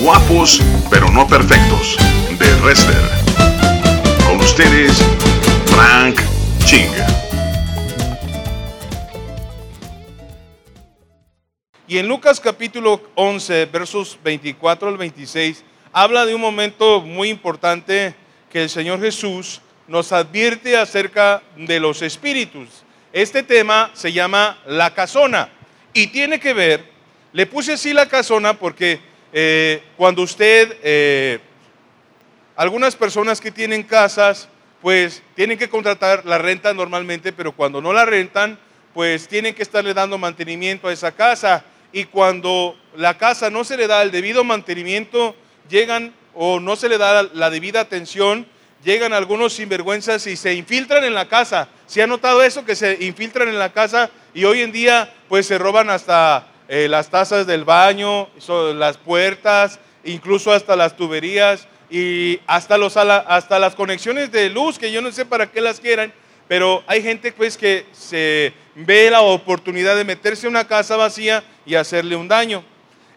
Guapos pero no perfectos de Wrestler. Con ustedes, Frank Ching. Y en Lucas capítulo 11, versos 24 al 26, habla de un momento muy importante que el Señor Jesús nos advierte acerca de los espíritus. Este tema se llama la casona y tiene que ver, le puse así la casona porque eh, cuando usted, eh, algunas personas que tienen casas, pues tienen que contratar la renta normalmente, pero cuando no la rentan, pues tienen que estarle dando mantenimiento a esa casa. Y cuando la casa no se le da el debido mantenimiento, llegan o no se le da la debida atención, llegan algunos sinvergüenzas y se infiltran en la casa. ¿Se ha notado eso? Que se infiltran en la casa y hoy en día pues se roban hasta eh, las tazas del baño, las puertas, incluso hasta las tuberías y hasta, los, hasta las conexiones de luz, que yo no sé para qué las quieran, pero hay gente pues que se ve la oportunidad de meterse en una casa vacía y hacerle un daño.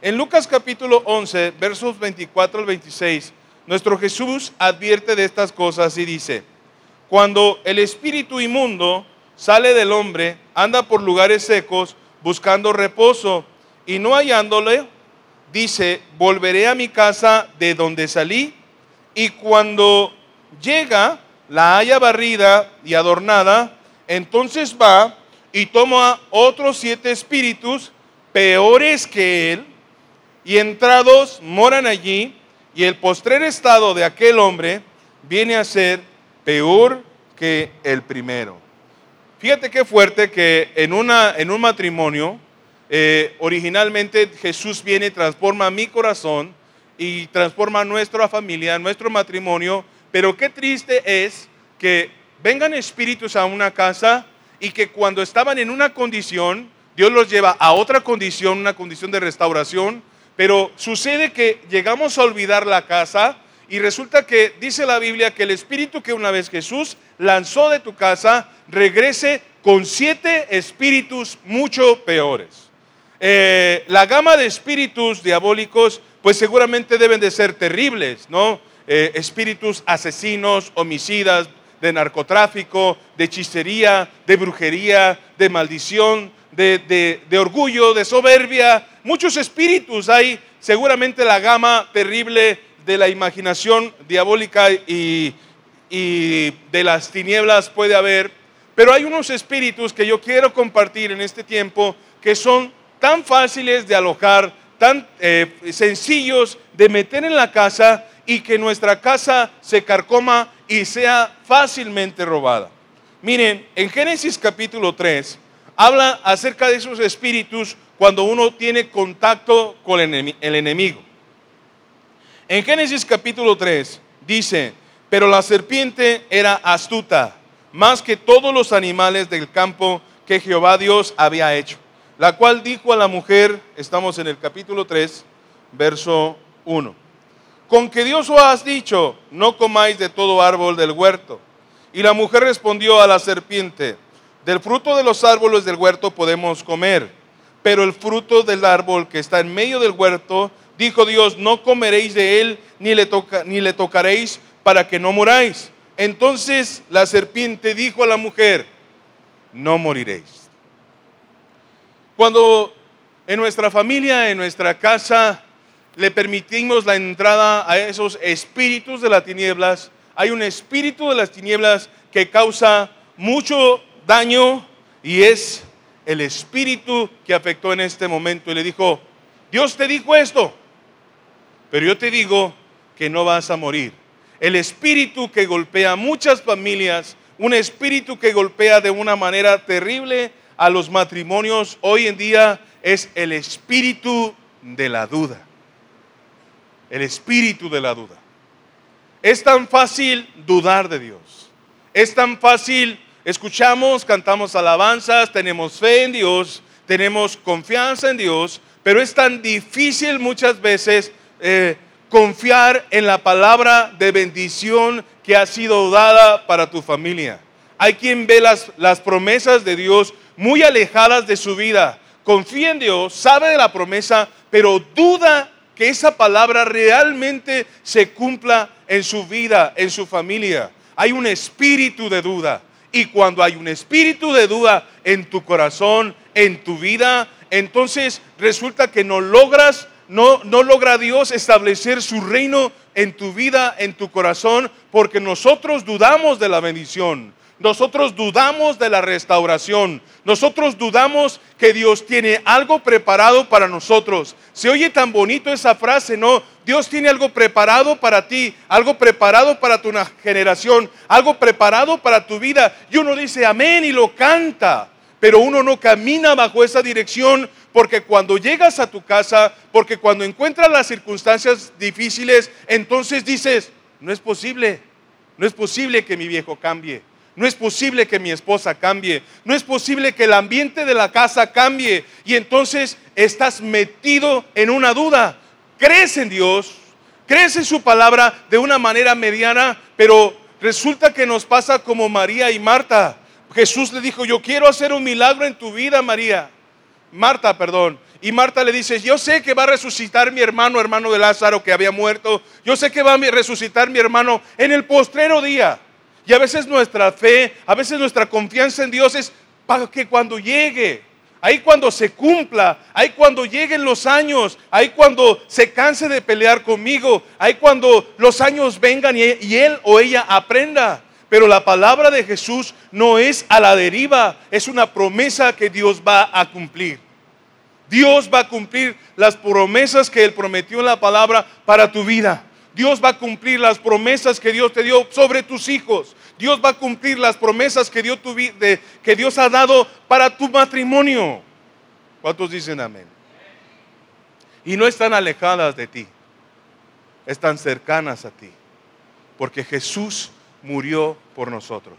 En Lucas capítulo 11, versos 24 al 26, nuestro Jesús advierte de estas cosas y dice, cuando el espíritu inmundo sale del hombre, anda por lugares secos buscando reposo y no hallándole, dice, volveré a mi casa de donde salí y cuando llega, la haya barrida y adornada, entonces va y toma otros siete espíritus peores que él y entrados moran allí y el postrer estado de aquel hombre viene a ser peor que el primero. Fíjate qué fuerte que en, una, en un matrimonio, eh, originalmente Jesús viene, transforma mi corazón y transforma nuestra familia, nuestro matrimonio, pero qué triste es que vengan espíritus a una casa y que cuando estaban en una condición, Dios los lleva a otra condición, una condición de restauración, pero sucede que llegamos a olvidar la casa y resulta que dice la Biblia que el espíritu que una vez Jesús lanzó de tu casa regrese con siete espíritus mucho peores. Eh, la gama de espíritus diabólicos pues seguramente deben de ser terribles, ¿no? Eh, espíritus asesinos, homicidas, de narcotráfico, de hechicería, de brujería, de maldición, de, orgullo, de soberbia, muchos espíritus hay, seguramente la gama terrible de la imaginación diabólica y, y de las tinieblas puede haber, pero hay unos espíritus que yo quiero compartir en este tiempo que son tan fáciles de alojar, tan eh, sencillos de meter en la casa y que nuestra casa se carcoma y sea fácilmente robada. Miren, en Génesis capítulo 3, habla acerca de esos espíritus cuando uno tiene contacto con el enemigo. En Génesis capítulo 3 dice, pero la serpiente era astuta, más que todos los animales del campo que Jehová Dios había hecho, la cual dijo a la mujer, estamos en el capítulo 3, verso 1, con que Dios os has dicho, no comáis de todo árbol del huerto. Y la mujer respondió a la serpiente, del fruto de los árboles del huerto podemos comer, pero el fruto del árbol que está en medio del huerto, dijo Dios, no comeréis de él ni le, toca, ni le tocaréis para que no muráis. Entonces la serpiente dijo a la mujer, no moriréis. Cuando en nuestra familia, en nuestra casa, le permitimos la entrada a esos espíritus de las tinieblas, hay un espíritu de las tinieblas que causa mucho daño y es el espíritu que afectó en este momento y le dijo, Dios te dijo esto, pero yo te digo que no vas a morir. El espíritu que golpea a muchas familias, un espíritu que golpea de una manera terrible a los matrimonios hoy en día es el espíritu de la duda. El espíritu de la duda. Es tan fácil dudar de Dios. Es tan fácil escuchamos, cantamos alabanzas, tenemos fe en Dios, tenemos confianza en Dios, pero es tan difícil muchas veces eh, confiar en la palabra de bendición que ha sido dada para tu familia. Hay quien ve las, las promesas de Dios muy alejadas de su vida, confía en Dios, sabe de la promesa, pero duda que esa palabra realmente se cumpla en su vida, en su familia. Hay un espíritu de duda. Y cuando hay un espíritu de duda en tu corazón, en tu vida, entonces resulta que no logras, no, logra Dios establecer su reino en tu vida, en tu corazón, porque nosotros dudamos de la bendición. Nosotros dudamos de la restauración. Nosotros dudamos que Dios tiene algo preparado para nosotros. Se oye tan bonito esa frase, ¿no? Dios tiene algo preparado para ti, algo preparado para tu generación, algo preparado para tu vida. Y uno dice amén y lo canta, pero uno no camina bajo esa dirección porque cuando llegas a tu casa, porque cuando encuentras las circunstancias difíciles, entonces dices, no es posible, no es posible que mi viejo cambie. No es posible que mi esposa cambie. No es posible que el ambiente de la casa cambie. Y entonces estás metido en una duda. Crees en Dios, crees en su palabra de una manera mediana, pero resulta que nos pasa como María y Marta. Jesús le dijo, yo quiero hacer un milagro en tu vida, María. Marta, perdón. Y Marta le dice, yo sé que va a resucitar mi hermano, hermano de Lázaro que había muerto. Yo sé que va a resucitar mi hermano en el postrero día. Y a veces nuestra fe, a veces nuestra confianza en Dios es para que cuando llegue, ahí cuando se cumpla, ahí cuando lleguen los años, ahí cuando se canse de pelear conmigo, ahí cuando los años vengan y, y él o ella aprenda. Pero la palabra de Jesús no es a la deriva, es una promesa que Dios va a cumplir. Dios va a cumplir las promesas que Él prometió en la palabra para tu vida. Dios va a cumplir las promesas que Dios te dio sobre tus hijos. Dios va a cumplir las promesas que Dios, que Dios ha dado para tu matrimonio. ¿Cuántos dicen amén? Y no están alejadas de ti, están cercanas a ti. Porque Jesús murió por nosotros.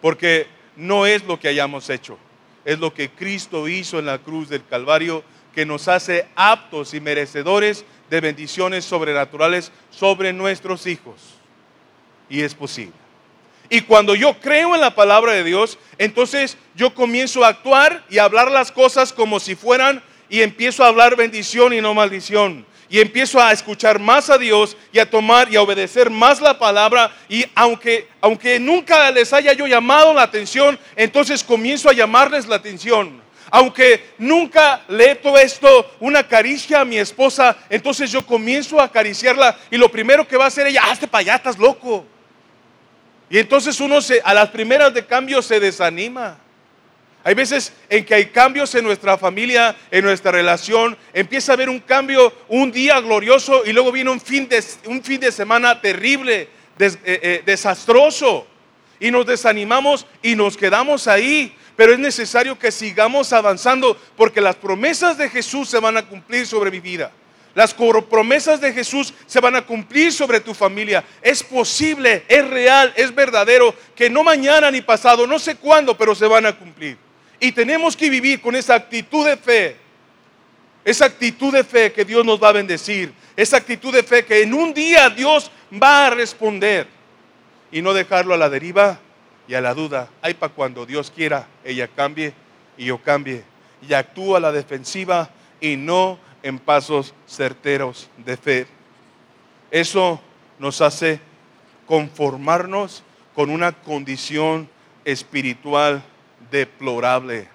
Porque no es lo que hayamos hecho, es lo que Cristo hizo en la cruz del Calvario que nos hace aptos y merecedores de bendiciones sobrenaturales sobre nuestros hijos. Y es posible. Y cuando yo creo en la palabra de Dios, entonces yo comienzo a actuar y a hablar las cosas como si fueran y empiezo a hablar bendición y no maldición. Y empiezo a escuchar más a Dios y a tomar y a obedecer más la palabra. Y aunque, aunque nunca les haya yo llamado la atención, entonces comienzo a llamarles la atención aunque nunca le he todo esto una caricia a mi esposa, entonces yo comienzo a acariciarla y lo primero que va a hacer ella, hazte para allá, estás loco. Y entonces uno se, a las primeras de cambio se desanima. Hay veces en que hay cambios en nuestra familia, en nuestra relación, empieza a haber un cambio, un día glorioso y luego viene un fin de, un fin de semana terrible, eh, eh, desastroso. Y nos desanimamos y nos quedamos ahí pero es necesario que sigamos avanzando porque las promesas de Jesús se van a cumplir sobre mi vida. Las promesas de Jesús se van a cumplir sobre tu familia. Es posible, es real, es verdadero, que no mañana ni pasado, no sé cuándo, pero se van a cumplir. Y tenemos que vivir con esa actitud de fe. Esa actitud de fe que Dios nos va a bendecir. Esa actitud de fe que en un día Dios va a responder. Y no dejarlo a la deriva, y a la duda. Hay para cuando Dios quiera, ella cambie y yo cambie. Y actúa a la defensiva y no en pasos certeros de fe. Eso nos hace conformarnos con una condición espiritual deplorable.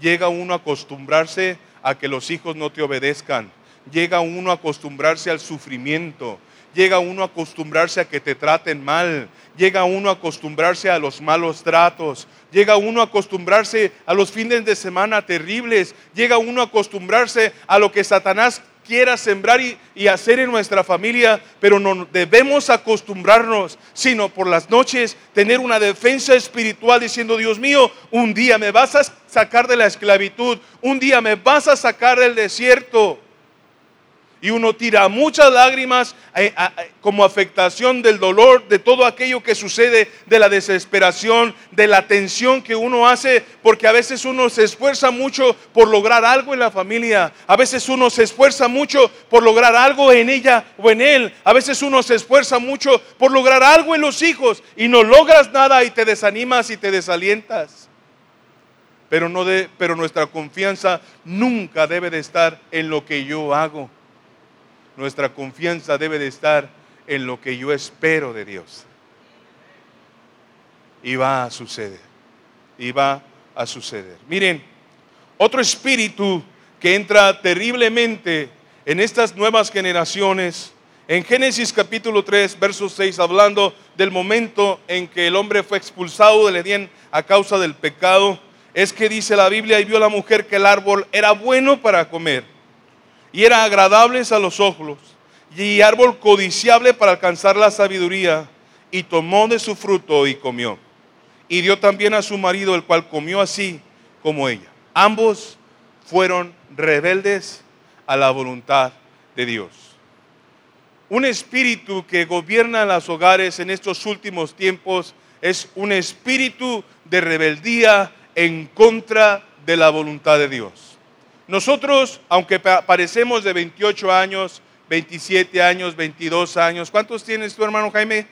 Llega uno a acostumbrarse a que los hijos no te obedezcan. Llega uno a acostumbrarse al sufrimiento llega uno a acostumbrarse a que te traten mal, llega uno a acostumbrarse a los malos tratos, llega uno a acostumbrarse a los fines de semana terribles, llega uno a acostumbrarse a lo que Satanás quiera sembrar y, hacer en nuestra familia, pero no debemos acostumbrarnos, sino por las noches tener una defensa espiritual diciendo, Dios mío, un día me vas a sacar de la esclavitud, un día me vas a sacar del desierto y uno tira muchas lágrimas eh, como afectación del dolor, de todo aquello que sucede, de la desesperación, de la tensión que uno hace, porque a veces uno se esfuerza mucho por lograr algo en la familia, a veces uno se esfuerza mucho por lograr algo en ella o en él, a veces uno se esfuerza mucho por lograr algo en los hijos y no logras nada y te desanimas y te desalientas. pero, no de, pero nuestra confianza nunca debe de estar en lo que yo hago. Nuestra confianza debe de estar en lo que yo espero de Dios. Y va a suceder. Y va a suceder. Miren, otro espíritu que entra terriblemente en estas nuevas generaciones, en Génesis capítulo 3, verso 6, hablando del momento en que el hombre fue expulsado del Edén a causa del pecado, es que dice la Biblia, y vio la mujer que el árbol era bueno para comer, y era agradable a los ojos, y árbol codiciable para alcanzar la sabiduría, y tomó de su fruto y comió. Y dio también a su marido, el cual comió así como ella. Ambos fueron rebeldes a la voluntad de Dios. Un espíritu que gobierna los hogares en estos últimos tiempos es un espíritu de rebeldía en contra de la voluntad de Dios. Nosotros, aunque parecemos de 28 años, 27 años, 22 años, ¿cuántos tienes tu hermano Jaime?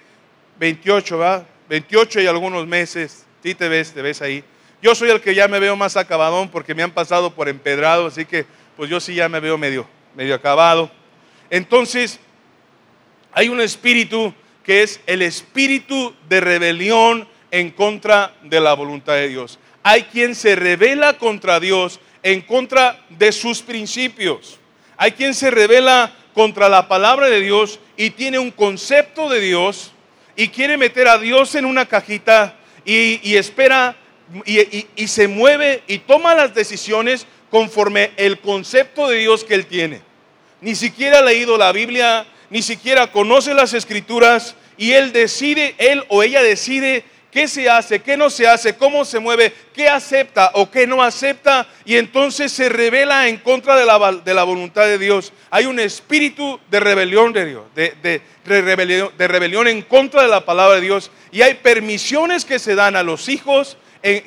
28, ¿va? 28 y algunos meses. Sí te ves, te ves ahí. Yo soy el que ya me veo más acabadón porque me han pasado por empedrado, así que pues yo sí ya me veo medio, medio acabado. Entonces, hay un espíritu que es el espíritu de rebelión en contra de la voluntad de Dios. Hay quien se revela contra Dios en contra de sus principios. Hay quien se revela contra la palabra de Dios y tiene un concepto de Dios y quiere meter a Dios en una cajita y, espera y, se mueve y toma las decisiones conforme el concepto de Dios que él tiene. Ni siquiera ha leído la Biblia, ni siquiera conoce las escrituras y él decide, él o ella decide qué se hace, qué no se hace, cómo se mueve, qué acepta o qué no acepta, y entonces se revela en contra de la, de la voluntad de Dios. Hay un espíritu de rebelión de Dios, de, rebelión, de rebelión en contra de la palabra de Dios, y hay permisiones que se dan a los hijos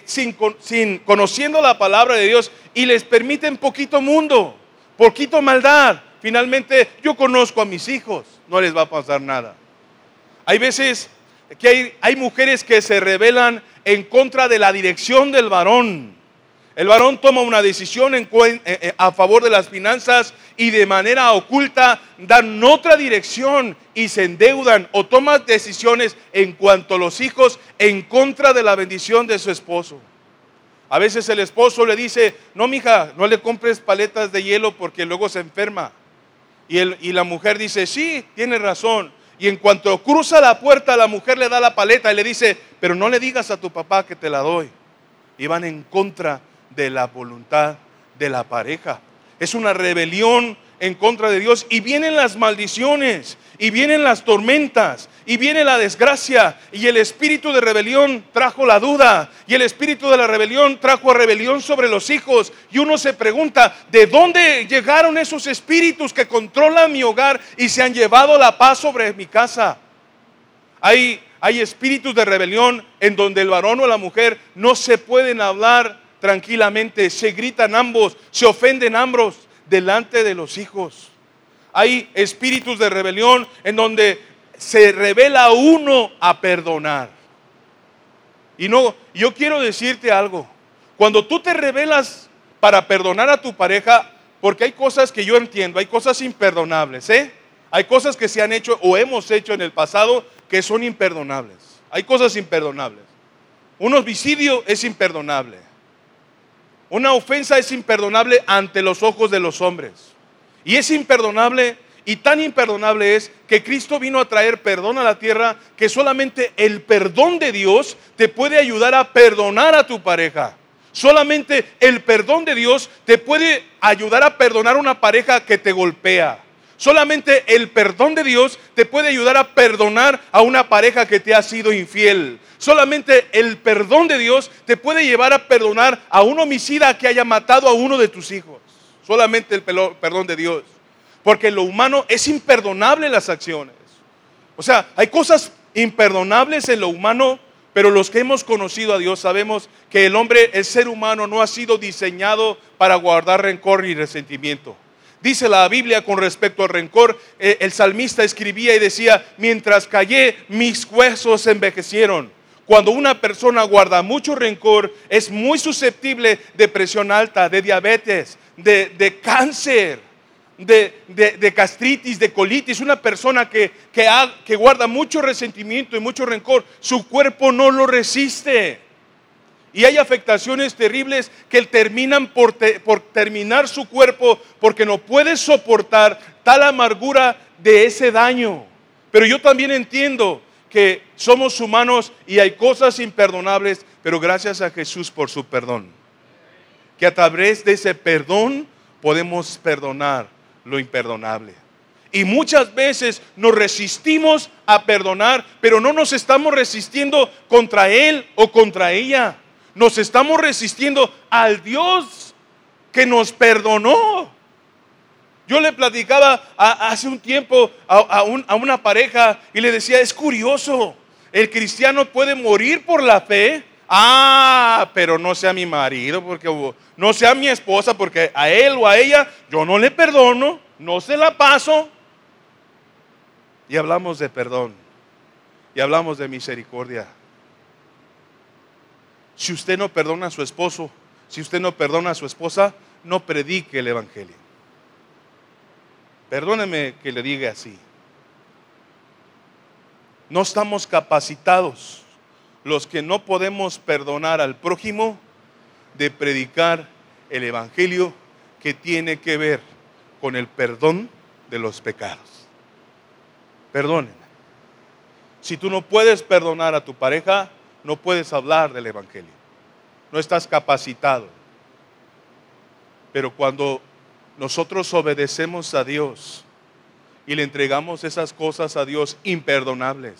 sin, sin conociendo la palabra de Dios y les permiten poquito mundo, poquito maldad. Finalmente, yo conozco a mis hijos, no les va a pasar nada. Hay veces que hay, mujeres que se rebelan en contra de la dirección del varón. El varón toma una decisión eh, eh, a favor de las finanzas y de manera oculta dan otra dirección y se endeudan o toman decisiones en cuanto a los hijos en contra de la bendición de su esposo. A veces el esposo le dice, no, mija, no le compres paletas de hielo porque luego se enferma. Y, y la mujer dice, sí, tiene razón. Y en cuanto cruza la puerta, la mujer le da la paleta y le dice, pero no le digas a tu papá que te la doy. Y van en contra de la voluntad de la pareja. Es una rebelión en contra de Dios y vienen las maldiciones y vienen las tormentas y viene la desgracia y el espíritu de rebelión trajo la duda y el espíritu de la rebelión trajo rebelión sobre los hijos y uno se pregunta, ¿de dónde llegaron esos espíritus que controlan mi hogar y se han llevado la paz sobre mi casa? Hay, hay espíritus de rebelión en donde el varón o la mujer no se pueden hablar tranquilamente, se gritan ambos, se ofenden ambos delante de los hijos. Hay espíritus de rebelión en donde se revela uno a perdonar. Y no, yo quiero decirte algo. Cuando tú te revelas para perdonar a tu pareja, porque hay cosas que yo entiendo, hay cosas imperdonables, ¿eh? Hay cosas que se han hecho o hemos hecho en el pasado que son imperdonables. Hay cosas imperdonables. Un homicidio es imperdonable. Una ofensa es imperdonable ante los ojos de los hombres. Y es imperdonable y tan imperdonable es que Cristo vino a traer perdón a la tierra que solamente el perdón de Dios te puede ayudar a perdonar a tu pareja. Solamente el perdón de Dios te puede ayudar a perdonar a una pareja que te golpea. Solamente el perdón de Dios te puede ayudar a perdonar a una pareja que te ha sido infiel. Solamente el perdón de Dios te puede llevar a perdonar a un homicida que haya matado a uno de tus hijos. Solamente el perdón de Dios porque lo humano es imperdonable las acciones. O sea, hay cosas imperdonables en lo humano, pero los que hemos conocido a Dios sabemos que el hombre, el ser humano, no ha sido diseñado para guardar rencor y resentimiento. Dice la Biblia con respecto al rencor, eh, el salmista escribía y decía, mientras callé, mis huesos envejecieron Cuando una persona guarda mucho rencor, es muy susceptible de presión alta, de diabetes, de, cáncer, de, de, gastritis, de colitis. Una persona que, que guarda mucho resentimiento y mucho rencor, su cuerpo no lo resiste. Y hay afectaciones terribles que terminan por, terminar su cuerpo porque no puede soportar tal amargura de ese daño. Pero yo también entiendo que somos humanos y hay cosas imperdonables, pero gracias a Jesús por su perdón. Que a través de ese perdón podemos perdonar lo imperdonable. Y muchas veces nos resistimos a perdonar, pero no nos estamos resistiendo contra Él o contra ella nos estamos resistiendo al Dios que nos perdonó. Yo le platicaba hace un tiempo a, una pareja y le decía, es curioso, el cristiano puede morir por la fe. Ah, pero no sea mi marido, porque no sea mi esposa, porque a él o a ella yo no le perdono, no se la paso. Y hablamos de perdón, y hablamos de misericordia. Si usted no perdona a su esposo, si usted no perdona a su esposa, no predique el Evangelio. Perdóneme que le diga así. No estamos capacitados los que no podemos perdonar al prójimo de predicar el Evangelio que tiene que ver con el perdón de los pecados. Perdónenme. Si tú no puedes perdonar a tu pareja, no puedes hablar del Evangelio. No estás capacitado. Pero cuando nosotros obedecemos a Dios y le entregamos esas cosas a Dios imperdonables,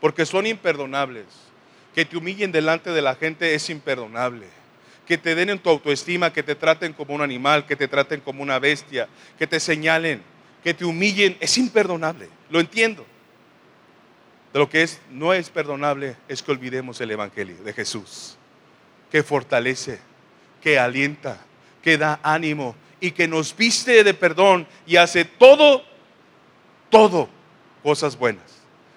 porque son imperdonables, que te humillen delante de la gente es imperdonable que te den en tu autoestima, que te traten como un animal, que te traten como una bestia, que te señalen, que te humillen, es imperdonable, lo entiendo. De lo que es, no es perdonable es que olvidemos el Evangelio de Jesús, que fortalece, que alienta, que da ánimo y que nos viste de perdón y hace todo, todo cosas buenas.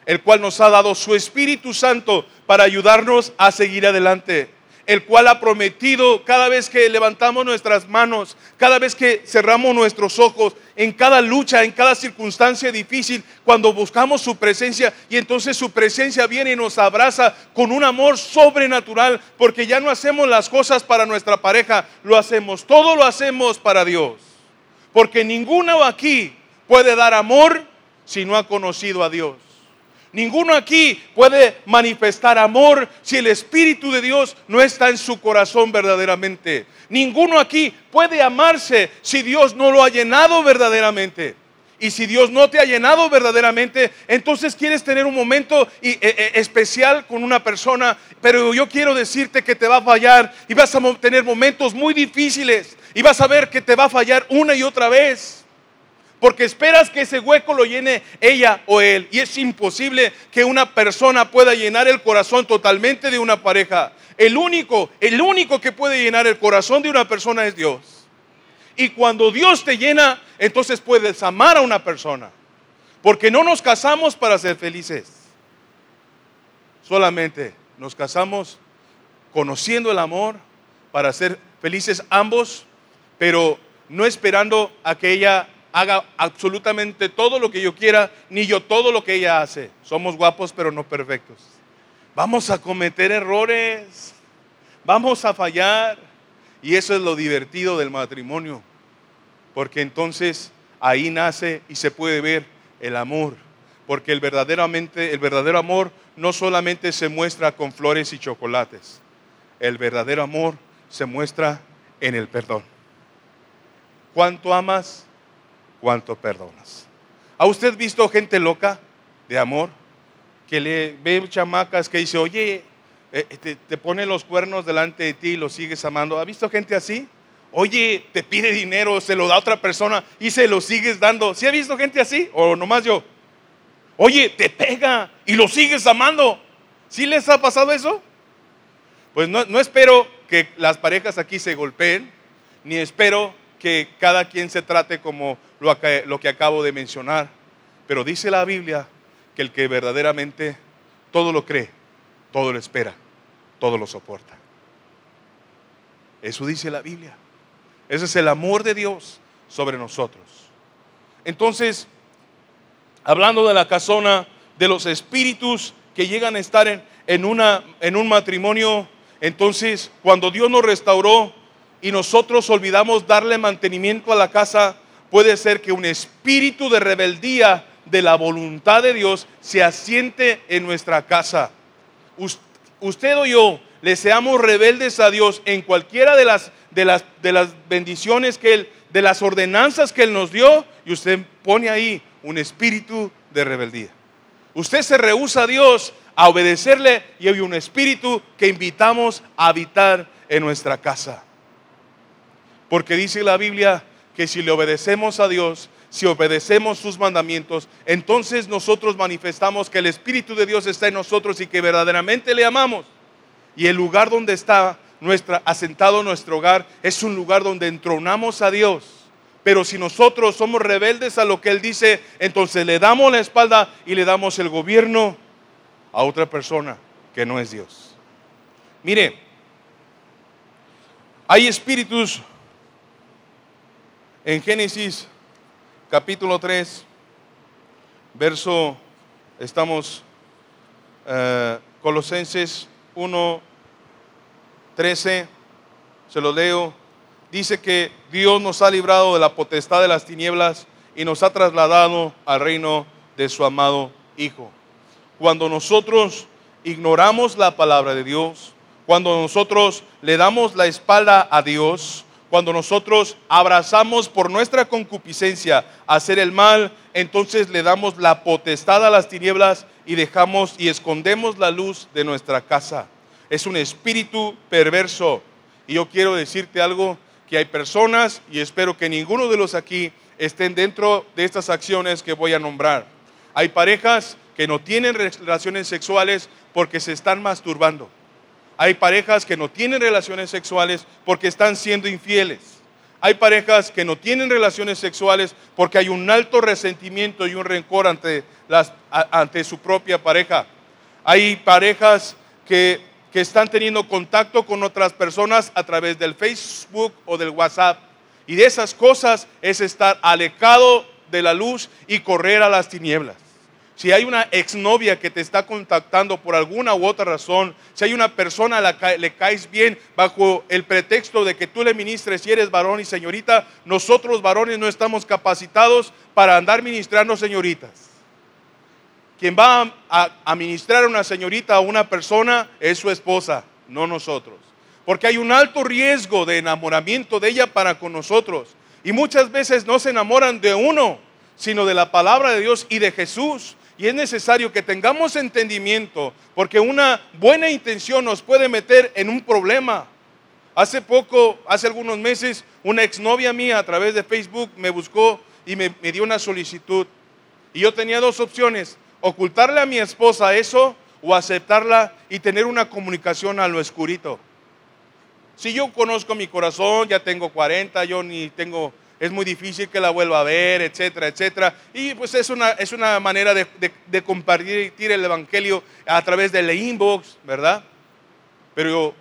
El cual nos ha dado su Espíritu Santo para ayudarnos a seguir adelante el cual ha prometido cada vez que levantamos nuestras manos, cada vez que cerramos nuestros ojos, en cada lucha, en cada circunstancia difícil, cuando buscamos su presencia y entonces su presencia viene y nos abraza con un amor sobrenatural, porque ya no hacemos las cosas para nuestra pareja, lo hacemos, todo lo hacemos para Dios. Porque ninguno aquí puede dar amor si no ha conocido a Dios. Ninguno aquí puede manifestar amor si el Espíritu de Dios no está en su corazón verdaderamente. Ninguno aquí puede amarse si Dios no lo ha llenado verdaderamente. Y si Dios no te ha llenado verdaderamente, entonces quieres tener un momento eh, eh, especial con una persona, pero yo quiero decirte que te va a fallar y vas a tener momentos muy difíciles y vas a ver que te va a fallar una y otra vez. Porque esperas que ese hueco lo llene ella o él. Y es imposible que una persona pueda llenar el corazón totalmente de una pareja. El único, el único que puede llenar el corazón de una persona es Dios. Y cuando Dios te llena, entonces puedes amar a una persona. Porque no nos casamos para ser felices. Solamente nos casamos conociendo el amor para ser felices ambos, pero no esperando a que ella haga absolutamente todo lo que yo quiera, ni yo todo lo que ella hace. Somos guapos pero no perfectos. Vamos a cometer errores, vamos a fallar. Y eso es lo divertido del matrimonio, porque entonces ahí nace y se puede ver el amor, porque el verdaderamente el verdadero amor no solamente se muestra con flores y chocolates. El verdadero amor se muestra en el perdón. ¿Cuánto amas? Cuánto perdonas. ¿Ha usted visto gente loca de amor? Que le ve chamacas que dice, oye, eh, te, pone los cuernos delante de ti y lo sigues amando. ¿Ha visto gente así? Oye, te pide dinero, se lo da a otra persona y se lo sigues dando. ¿Sí ha visto gente así? ¿O nomás yo? Oye, te pega y lo sigues amando. ¿Sí les ha pasado eso? Pues no, no espero que las parejas aquí se golpeen, ni espero que cada quien se trate como lo, que acabo de mencionar. Pero dice la Biblia que el que verdaderamente todo lo cree, todo lo espera, todo lo soporta. Eso dice la Biblia. Ese es el amor de Dios sobre nosotros. Entonces, hablando de la casona, de los espíritus que llegan a estar en, en, una, en un matrimonio, entonces cuando Dios nos restauró y nosotros olvidamos darle mantenimiento a la casa, puede ser que un espíritu de rebeldía de la voluntad de Dios se asiente en nuestra casa. Usted o yo le seamos rebeldes a Dios en cualquiera de las, de las, de las bendiciones que Él, de las ordenanzas que Él nos dio, y usted pone ahí un espíritu de rebeldía. Usted se rehúsa a Dios a obedecerle y hay un espíritu que invitamos a habitar en nuestra casa. Porque dice la Biblia que si le obedecemos a Dios, si obedecemos sus mandamientos, entonces nosotros manifestamos que el Espíritu de Dios está en nosotros y que verdaderamente le amamos. Y el lugar donde está asentado nuestro hogar es un lugar donde entronamos a Dios. Pero si nosotros somos rebeldes a lo que Él dice, entonces le damos la espalda y le damos el gobierno a otra persona que no es Dios. Mire, hay espíritus en Génesis capítulo 3, verso, estamos, eh, Colosenses 1, 13, se lo leo, dice que Dios nos ha librado de la potestad de las tinieblas y nos ha trasladado al reino de su amado Hijo. Cuando nosotros ignoramos la palabra de Dios, cuando nosotros le damos la espalda a Dios, cuando nosotros abrazamos por nuestra concupiscencia hacer el mal, entonces le damos la potestad a las tinieblas y dejamos y escondemos la luz de nuestra casa. Es un espíritu perverso. Y yo quiero decirte algo, que hay personas, y espero que ninguno de los aquí estén dentro de estas acciones que voy a nombrar. Hay parejas que no tienen relaciones sexuales porque se están masturbando. Hay parejas que no tienen relaciones sexuales porque están siendo infieles. Hay parejas que no tienen relaciones sexuales porque hay un alto resentimiento y un rencor ante, las, ante su propia pareja. Hay parejas que, que están teniendo contacto con otras personas a través del Facebook o del WhatsApp. Y de esas cosas es estar alejado de la luz y correr a las tinieblas si hay una exnovia que te está contactando por alguna u otra razón, si hay una persona a la que le caes bien bajo el pretexto de que tú le ministres si eres varón y señorita, nosotros varones no estamos capacitados para andar ministrando señoritas. Quien va a, a ministrar a una señorita o una persona es su esposa, no nosotros. Porque hay un alto riesgo de enamoramiento de ella para con nosotros. Y muchas veces no se enamoran de uno, sino de la palabra de Dios y de Jesús. Y es necesario que tengamos entendimiento, porque una buena intención nos puede meter en un problema. Hace poco, hace algunos meses, una exnovia mía a través de Facebook me buscó y me, dio una solicitud. Y yo tenía dos opciones, ocultarle a mi esposa eso o aceptarla y tener una comunicación a lo escurito. Si yo conozco mi corazón, ya tengo 40, yo ni tengo es muy difícil que la vuelva a ver, etcétera, etcétera. Y pues es una, es una manera de, de, compartir el Evangelio a través del inbox, ¿verdad? Pero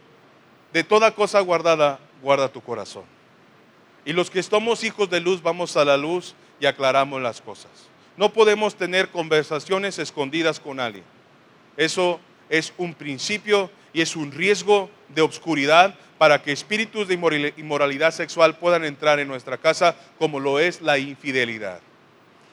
de toda cosa guardada, guarda tu corazón. Y los que somos hijos de luz, vamos a la luz y aclaramos las cosas. No podemos tener conversaciones escondidas con alguien. Eso es un principio y es un riesgo de obscuridad para que espíritus de inmoralidad sexual puedan entrar en nuestra casa como lo es la infidelidad.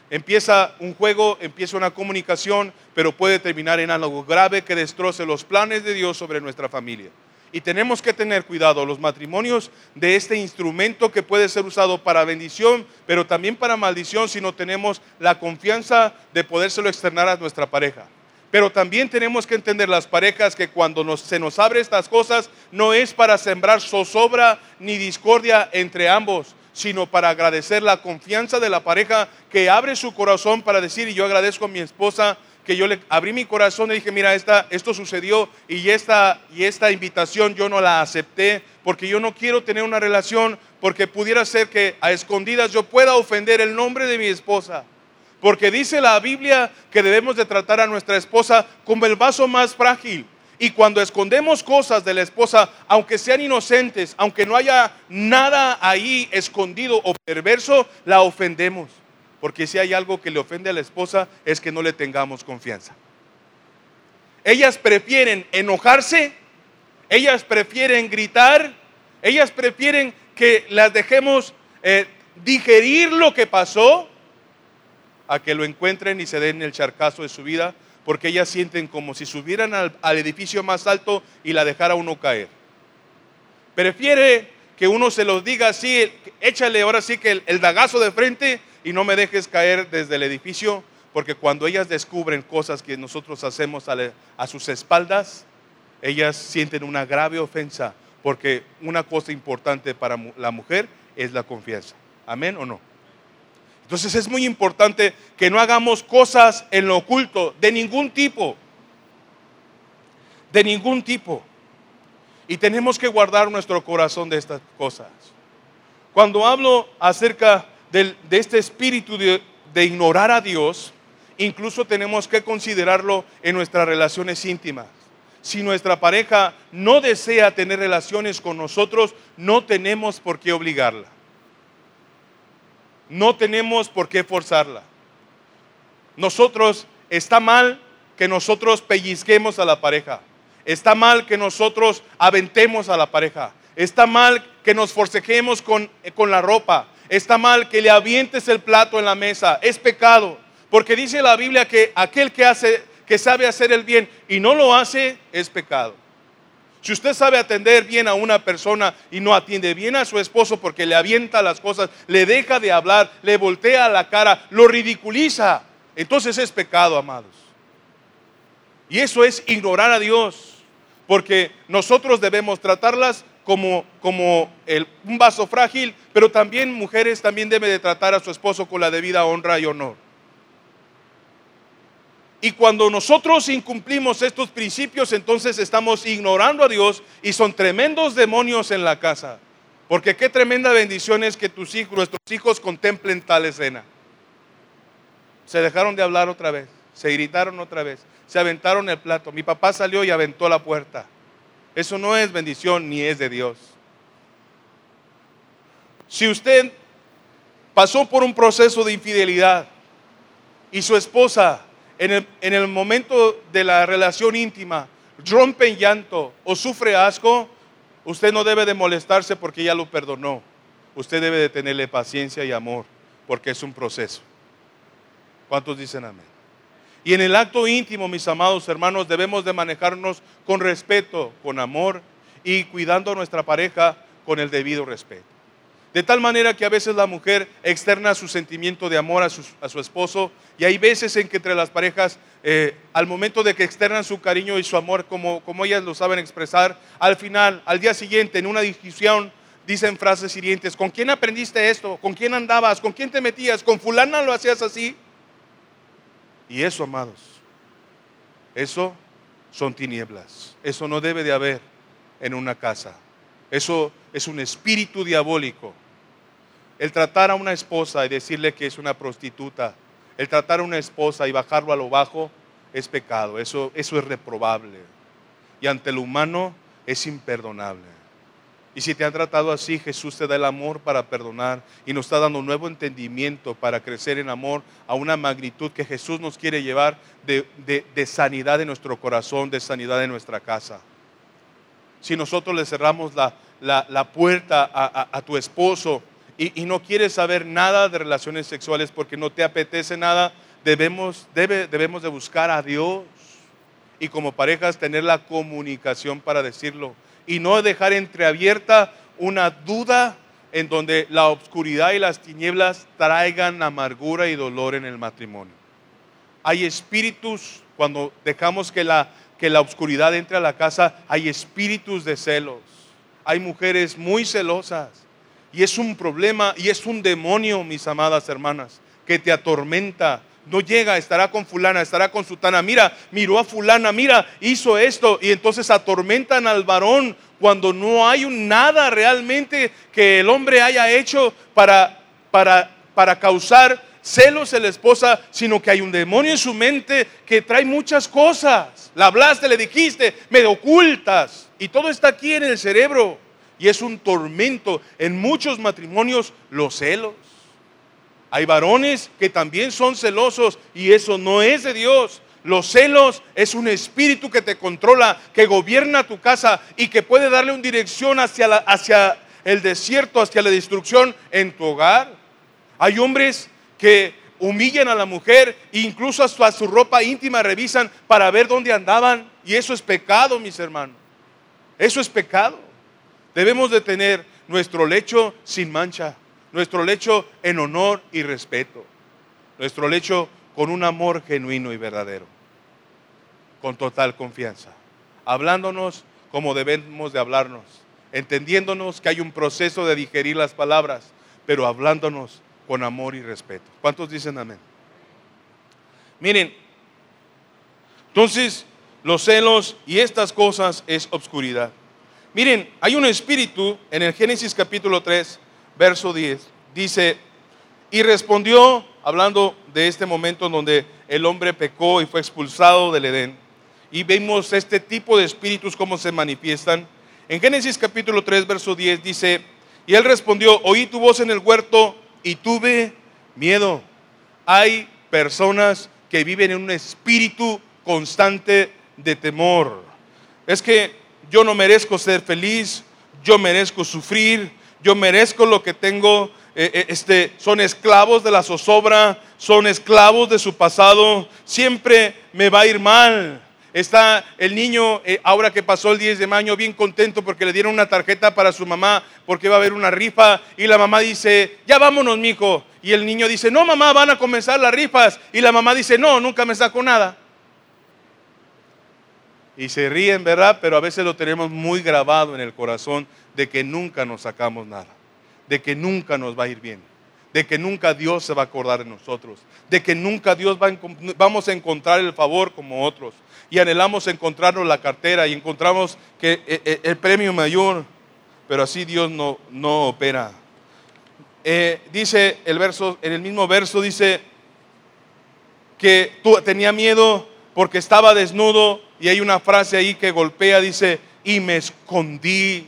Empieza un juego, empieza una comunicación, pero puede terminar en algo grave que destroce los planes de Dios sobre nuestra familia. Y tenemos que tener cuidado los matrimonios de este instrumento que puede ser usado para bendición, pero también para maldición si no tenemos la confianza de podérselo externar a nuestra pareja. Pero también tenemos que entender las parejas que cuando se nos abre estas cosas no es para sembrar zozobra ni discordia entre ambos, sino para agradecer la confianza de la pareja que abre su corazón para decir, y yo agradezco a mi esposa que yo le abrí mi corazón y dije, mira, esta, esto sucedió y esta, y esta invitación yo no la acepté porque yo no quiero tener una relación porque pudiera ser que a escondidas yo pueda ofender el nombre de mi esposa. Porque dice la Biblia que debemos de tratar a nuestra esposa como el vaso más frágil. Y cuando escondemos cosas de la esposa, aunque sean inocentes, aunque no haya nada ahí escondido o perverso, la ofendemos. Porque si hay algo que le ofende a la esposa es que no le tengamos confianza. Ellas prefieren enojarse, ellas prefieren gritar, ellas prefieren que las dejemos eh, digerir lo que pasó a que lo encuentren y se den el charcazo de su vida porque ellas sienten como si subieran al, edificio más alto y la dejara uno caer. Prefiere que uno se los diga así, échale ahora sí que el, dagazo de frente y no me dejes caer desde el edificio, porque cuando ellas descubren cosas que nosotros hacemos a, a sus espaldas, ellas sienten una grave ofensa, porque una cosa importante para la mujer es la confianza. Amén o no. Entonces es muy importante que no hagamos cosas en lo oculto, de ningún tipo. De ningún tipo. Y tenemos que guardar nuestro corazón de estas cosas. Cuando hablo acerca de este espíritu de, ignorar a Dios, incluso tenemos que considerarlo en nuestras relaciones íntimas. Si nuestra pareja no desea tener relaciones con nosotros, no tenemos por qué obligarla. No tenemos por qué forzarla. Nosotros, está mal que nosotros pellizquemos a la pareja. Está mal que nosotros aventemos a la pareja. Está mal que nos forcejemos con, con la ropa. Está mal que le avientes el plato en la mesa. Es pecado. Porque dice la Biblia que aquel que hace, que sabe hacer el bien y no lo hace, es pecado. Si usted sabe atender bien a una persona y no atiende bien a su esposo porque le avienta las cosas, le deja de hablar, le voltea la cara, lo ridiculiza, entonces es pecado, amados. Y eso es ignorar a Dios, porque nosotros debemos tratarlas como, como un vaso frágil, pero también mujeres también deben de tratar a su esposo con la debida honra y honor. Y cuando nosotros incumplimos estos principios, entonces estamos ignorando a Dios y son tremendos demonios en la casa. Porque qué tremenda bendición es que tus hijos, nuestros hijos contemplen tal escena. Se dejaron de hablar otra vez, se gritaron otra vez, se aventaron el plato. Mi papá salió y aventó la puerta. Eso no es bendición ni es de Dios. Si usted pasó por un proceso de infidelidad y su esposa en el, momento de la relación íntima rompe en llanto o sufre asco, usted no debe de molestarse porque ya lo perdonó. Usted debe de tenerle paciencia y amor porque es un proceso. ¿Cuántos dicen amén? Y en el acto íntimo, mis amados hermanos, debemos de manejarnos con respeto, con amor y cuidando a nuestra pareja con el debido respeto. De tal manera que a veces la mujer externa su sentimiento de amor a su, esposo y hay veces en que entre las parejas, eh, al momento de que externan su cariño y su amor como, como ellas lo saben expresar, al final, al día siguiente, en una discusión, dicen frases hirientes, ¿con quién aprendiste esto? ¿Con quién andabas? ¿Con quién te metías? ¿Con fulana lo hacías así? Y eso, amados, eso son tinieblas. Eso no debe de haber en una casa. Eso es un espíritu diabólico el tratar a una esposa y decirle que es una prostituta, el tratar a una esposa y bajarlo a lo bajo es pecado, eso, eso es reprobable. Y ante el humano es imperdonable. Y si te han tratado así, Jesús te da el amor para perdonar y nos está dando un nuevo entendimiento para crecer en amor a una magnitud que Jesús nos quiere llevar de, sanidad en nuestro corazón, de sanidad en nuestra casa. Si nosotros le cerramos la, puerta a tu esposo, y, no quieres saber nada de relaciones sexuales porque no te apetece nada, debemos, debemos de buscar a Dios y como parejas tener la comunicación para decirlo y no dejar entreabierta una duda en donde la oscuridad y las tinieblas traigan amargura y dolor en el matrimonio. Hay espíritus, cuando dejamos que la, que la oscuridad entre a la casa, hay espíritus de celos. Hay mujeres muy celosas y es un problema y es un demonio, mis amadas hermanas, que te atormenta. No llega, estará con fulana, estará con sutana. Mira, miró a fulana, mira, hizo esto. Y entonces atormentan al varón cuando no hay un nada realmente que el hombre haya hecho para, para, para causar celos en la esposa, sino que hay un demonio en su mente que trae muchas cosas. La hablaste, le dijiste, me ocultas. Y todo está aquí en el cerebro. Y es un tormento. En muchos matrimonios los celos. Hay varones que también son celosos y eso no es de Dios. Los celos es un espíritu que te controla, que gobierna tu casa y que puede darle una dirección hacia, la, hacia el desierto, hacia la destrucción en tu hogar. Hay hombres que humillan a la mujer incluso hasta su ropa íntima revisan para ver dónde andaban. Y eso es pecado, mis hermanos. Eso es pecado. Debemos de tener nuestro lecho sin mancha, nuestro lecho en honor y respeto, nuestro lecho con un amor genuino y verdadero, con total confianza, hablándonos como debemos de hablarnos, entendiéndonos que hay un proceso de digerir las palabras, pero hablándonos con amor y respeto. ¿Cuántos dicen amén? Miren, entonces los celos y estas cosas es obscuridad. Miren, hay un espíritu en el Génesis capítulo 3, verso 10. Dice, y respondió, hablando de este momento en donde el hombre pecó y fue expulsado del Edén. Y vemos este tipo de espíritus cómo se manifiestan. En Génesis capítulo 3, verso 10 dice, y él respondió, oí tu voz en el huerto y tuve miedo. Hay personas que viven en un espíritu constante de temor. Es que yo no merezco ser feliz, yo merezco sufrir, yo merezco lo que tengo. Eh, eh, este, son esclavos de la zozobra, son esclavos de su pasado, siempre me va a ir mal. Está el niño, eh, ahora que pasó el 10 de mayo, bien contento porque le dieron una tarjeta para su mamá, porque va a haber una rifa. Y la mamá dice, ya vámonos, mijo. Y el niño dice, no, mamá, van a comenzar las rifas. Y la mamá dice, no, nunca me saco nada y se ríen, ¿verdad? Pero a veces lo tenemos muy grabado en el corazón de que nunca nos sacamos nada, de que nunca nos va a ir bien, de que nunca Dios se va a acordar de nosotros, de que nunca Dios va a, vamos a encontrar el favor como otros y anhelamos encontrarnos la cartera y encontramos que eh, eh, el premio mayor, pero así Dios no, no opera. Eh, dice el verso, en el mismo verso dice que tú tenía miedo porque estaba desnudo y hay una frase ahí que golpea, dice, y me escondí.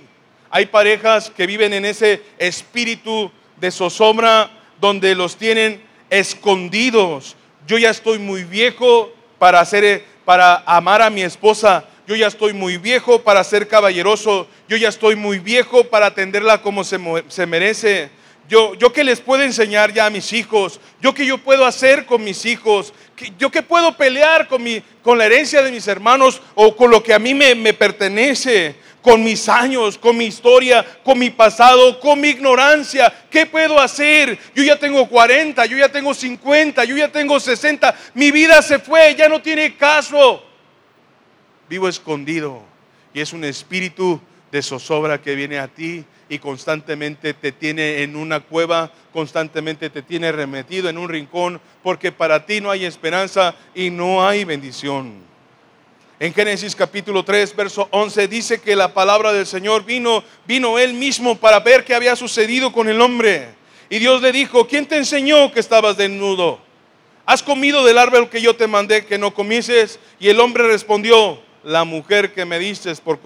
Hay parejas que viven en ese espíritu de zozobra donde los tienen escondidos. Yo ya estoy muy viejo para hacer para amar a mi esposa. Yo ya estoy muy viejo para ser caballeroso. Yo ya estoy muy viejo para atenderla como se, se merece. Yo, yo qué les puedo enseñar ya a mis hijos, yo qué yo puedo hacer con mis hijos, yo qué puedo pelear con, mi, con la herencia de mis hermanos o con lo que a mí me, me pertenece, con mis años, con mi historia, con mi pasado, con mi ignorancia. ¿Qué puedo hacer? Yo ya tengo 40, yo ya tengo 50, yo ya tengo 60. Mi vida se fue, ya no tiene caso. Vivo escondido y es un espíritu de zozobra que viene a ti y constantemente te tiene en una cueva, constantemente te tiene remetido en un rincón, porque para ti no hay esperanza y no hay bendición. En Génesis capítulo 3, verso 11 dice que la palabra del Señor vino, vino él mismo para ver qué había sucedido con el hombre. Y Dios le dijo, ¿quién te enseñó que estabas desnudo? ¿Has comido del árbol que yo te mandé que no comieses? Y el hombre respondió, la mujer que me diste por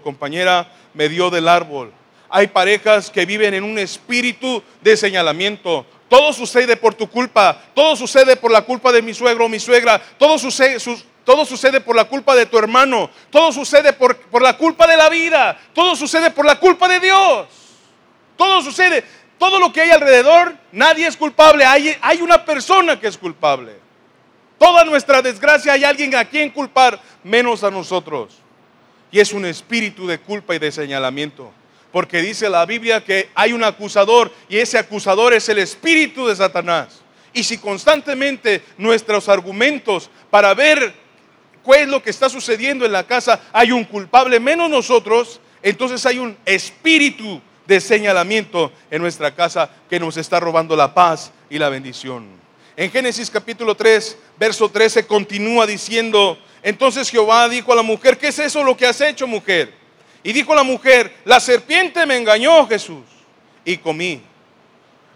compañera me dio del árbol. Hay parejas que viven en un espíritu de señalamiento. Todo sucede por tu culpa. Todo sucede por la culpa de mi suegro o mi suegra. Todo sucede, todo sucede por la culpa de tu hermano. Todo sucede por, por la culpa de la vida. Todo sucede por la culpa de Dios. Todo sucede. Todo lo que hay alrededor, nadie es culpable. Hay, hay una persona que es culpable. Toda nuestra desgracia hay alguien a quien culpar, menos a nosotros. Y es un espíritu de culpa y de señalamiento porque dice la Biblia que hay un acusador y ese acusador es el espíritu de Satanás. Y si constantemente nuestros argumentos para ver cuál es lo que está sucediendo en la casa hay un culpable menos nosotros, entonces hay un espíritu de señalamiento en nuestra casa que nos está robando la paz y la bendición. En Génesis capítulo 3, verso 13 continúa diciendo, entonces Jehová dijo a la mujer, ¿qué es eso lo que has hecho mujer? Y dijo la mujer, la serpiente me engañó Jesús y comí.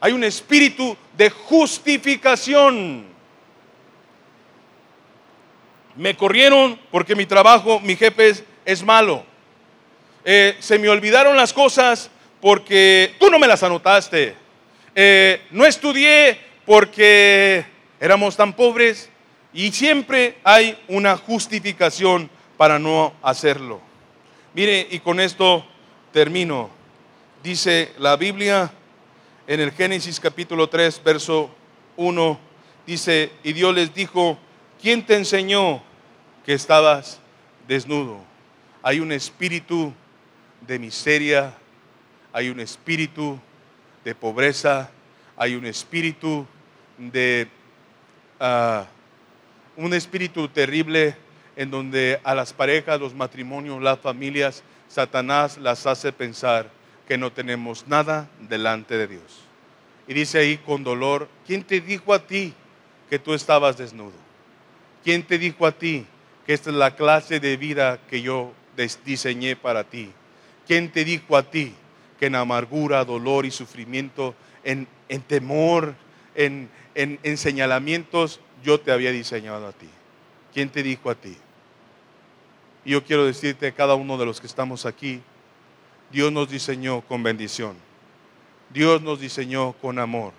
Hay un espíritu de justificación. Me corrieron porque mi trabajo, mi jefe es, malo. Eh, se me olvidaron las cosas porque tú no me las anotaste. Eh, no estudié porque éramos tan pobres y siempre hay una justificación para no hacerlo. Mire, y con esto termino. Dice la Biblia en el Génesis capítulo 3, verso 1, dice, y Dios les dijo, ¿quién te enseñó que estabas desnudo? Hay un espíritu de miseria, hay un espíritu de pobreza, hay un espíritu de ah, un espíritu terrible en donde a las parejas, los matrimonios, las familias, Satanás las hace pensar que no tenemos nada delante de Dios. Y dice ahí con dolor, ¿quién te dijo a ti que tú estabas desnudo? ¿Quién te dijo a ti que esta es la clase de vida que yo diseñé para ti? ¿Quién te dijo a ti que en amargura, dolor y sufrimiento, en, temor, en, en señalamientos, yo te había diseñado a ti? ¿Quién te dijo a ti? Y yo quiero decirte a cada uno de los que estamos aquí, Dios nos diseñó con bendición. Dios nos diseñó con amor.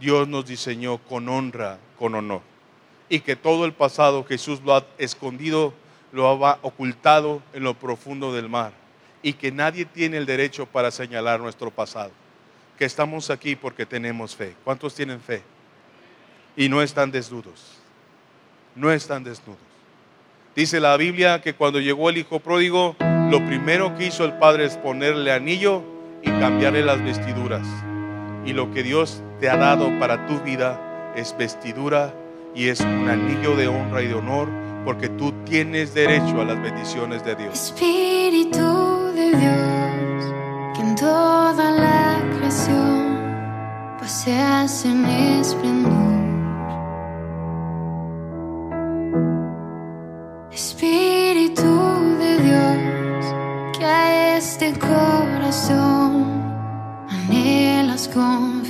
Dios nos diseñó con honra, con honor. Y que todo el pasado Jesús lo ha escondido, lo ha ocultado en lo profundo del mar y que nadie tiene el derecho para señalar nuestro pasado. Que estamos aquí porque tenemos fe. ¿Cuántos tienen fe? Y no están desnudos. No están desnudos. Dice la Biblia que cuando llegó el hijo pródigo, lo primero que hizo el padre es ponerle anillo y cambiarle las vestiduras. Y lo que Dios te ha dado para tu vida es vestidura y es un anillo de honra y de honor porque tú tienes derecho a las bendiciones de Dios. Espíritu de Dios, que en toda la creación paseas en esplendor. Este corazón anhelas con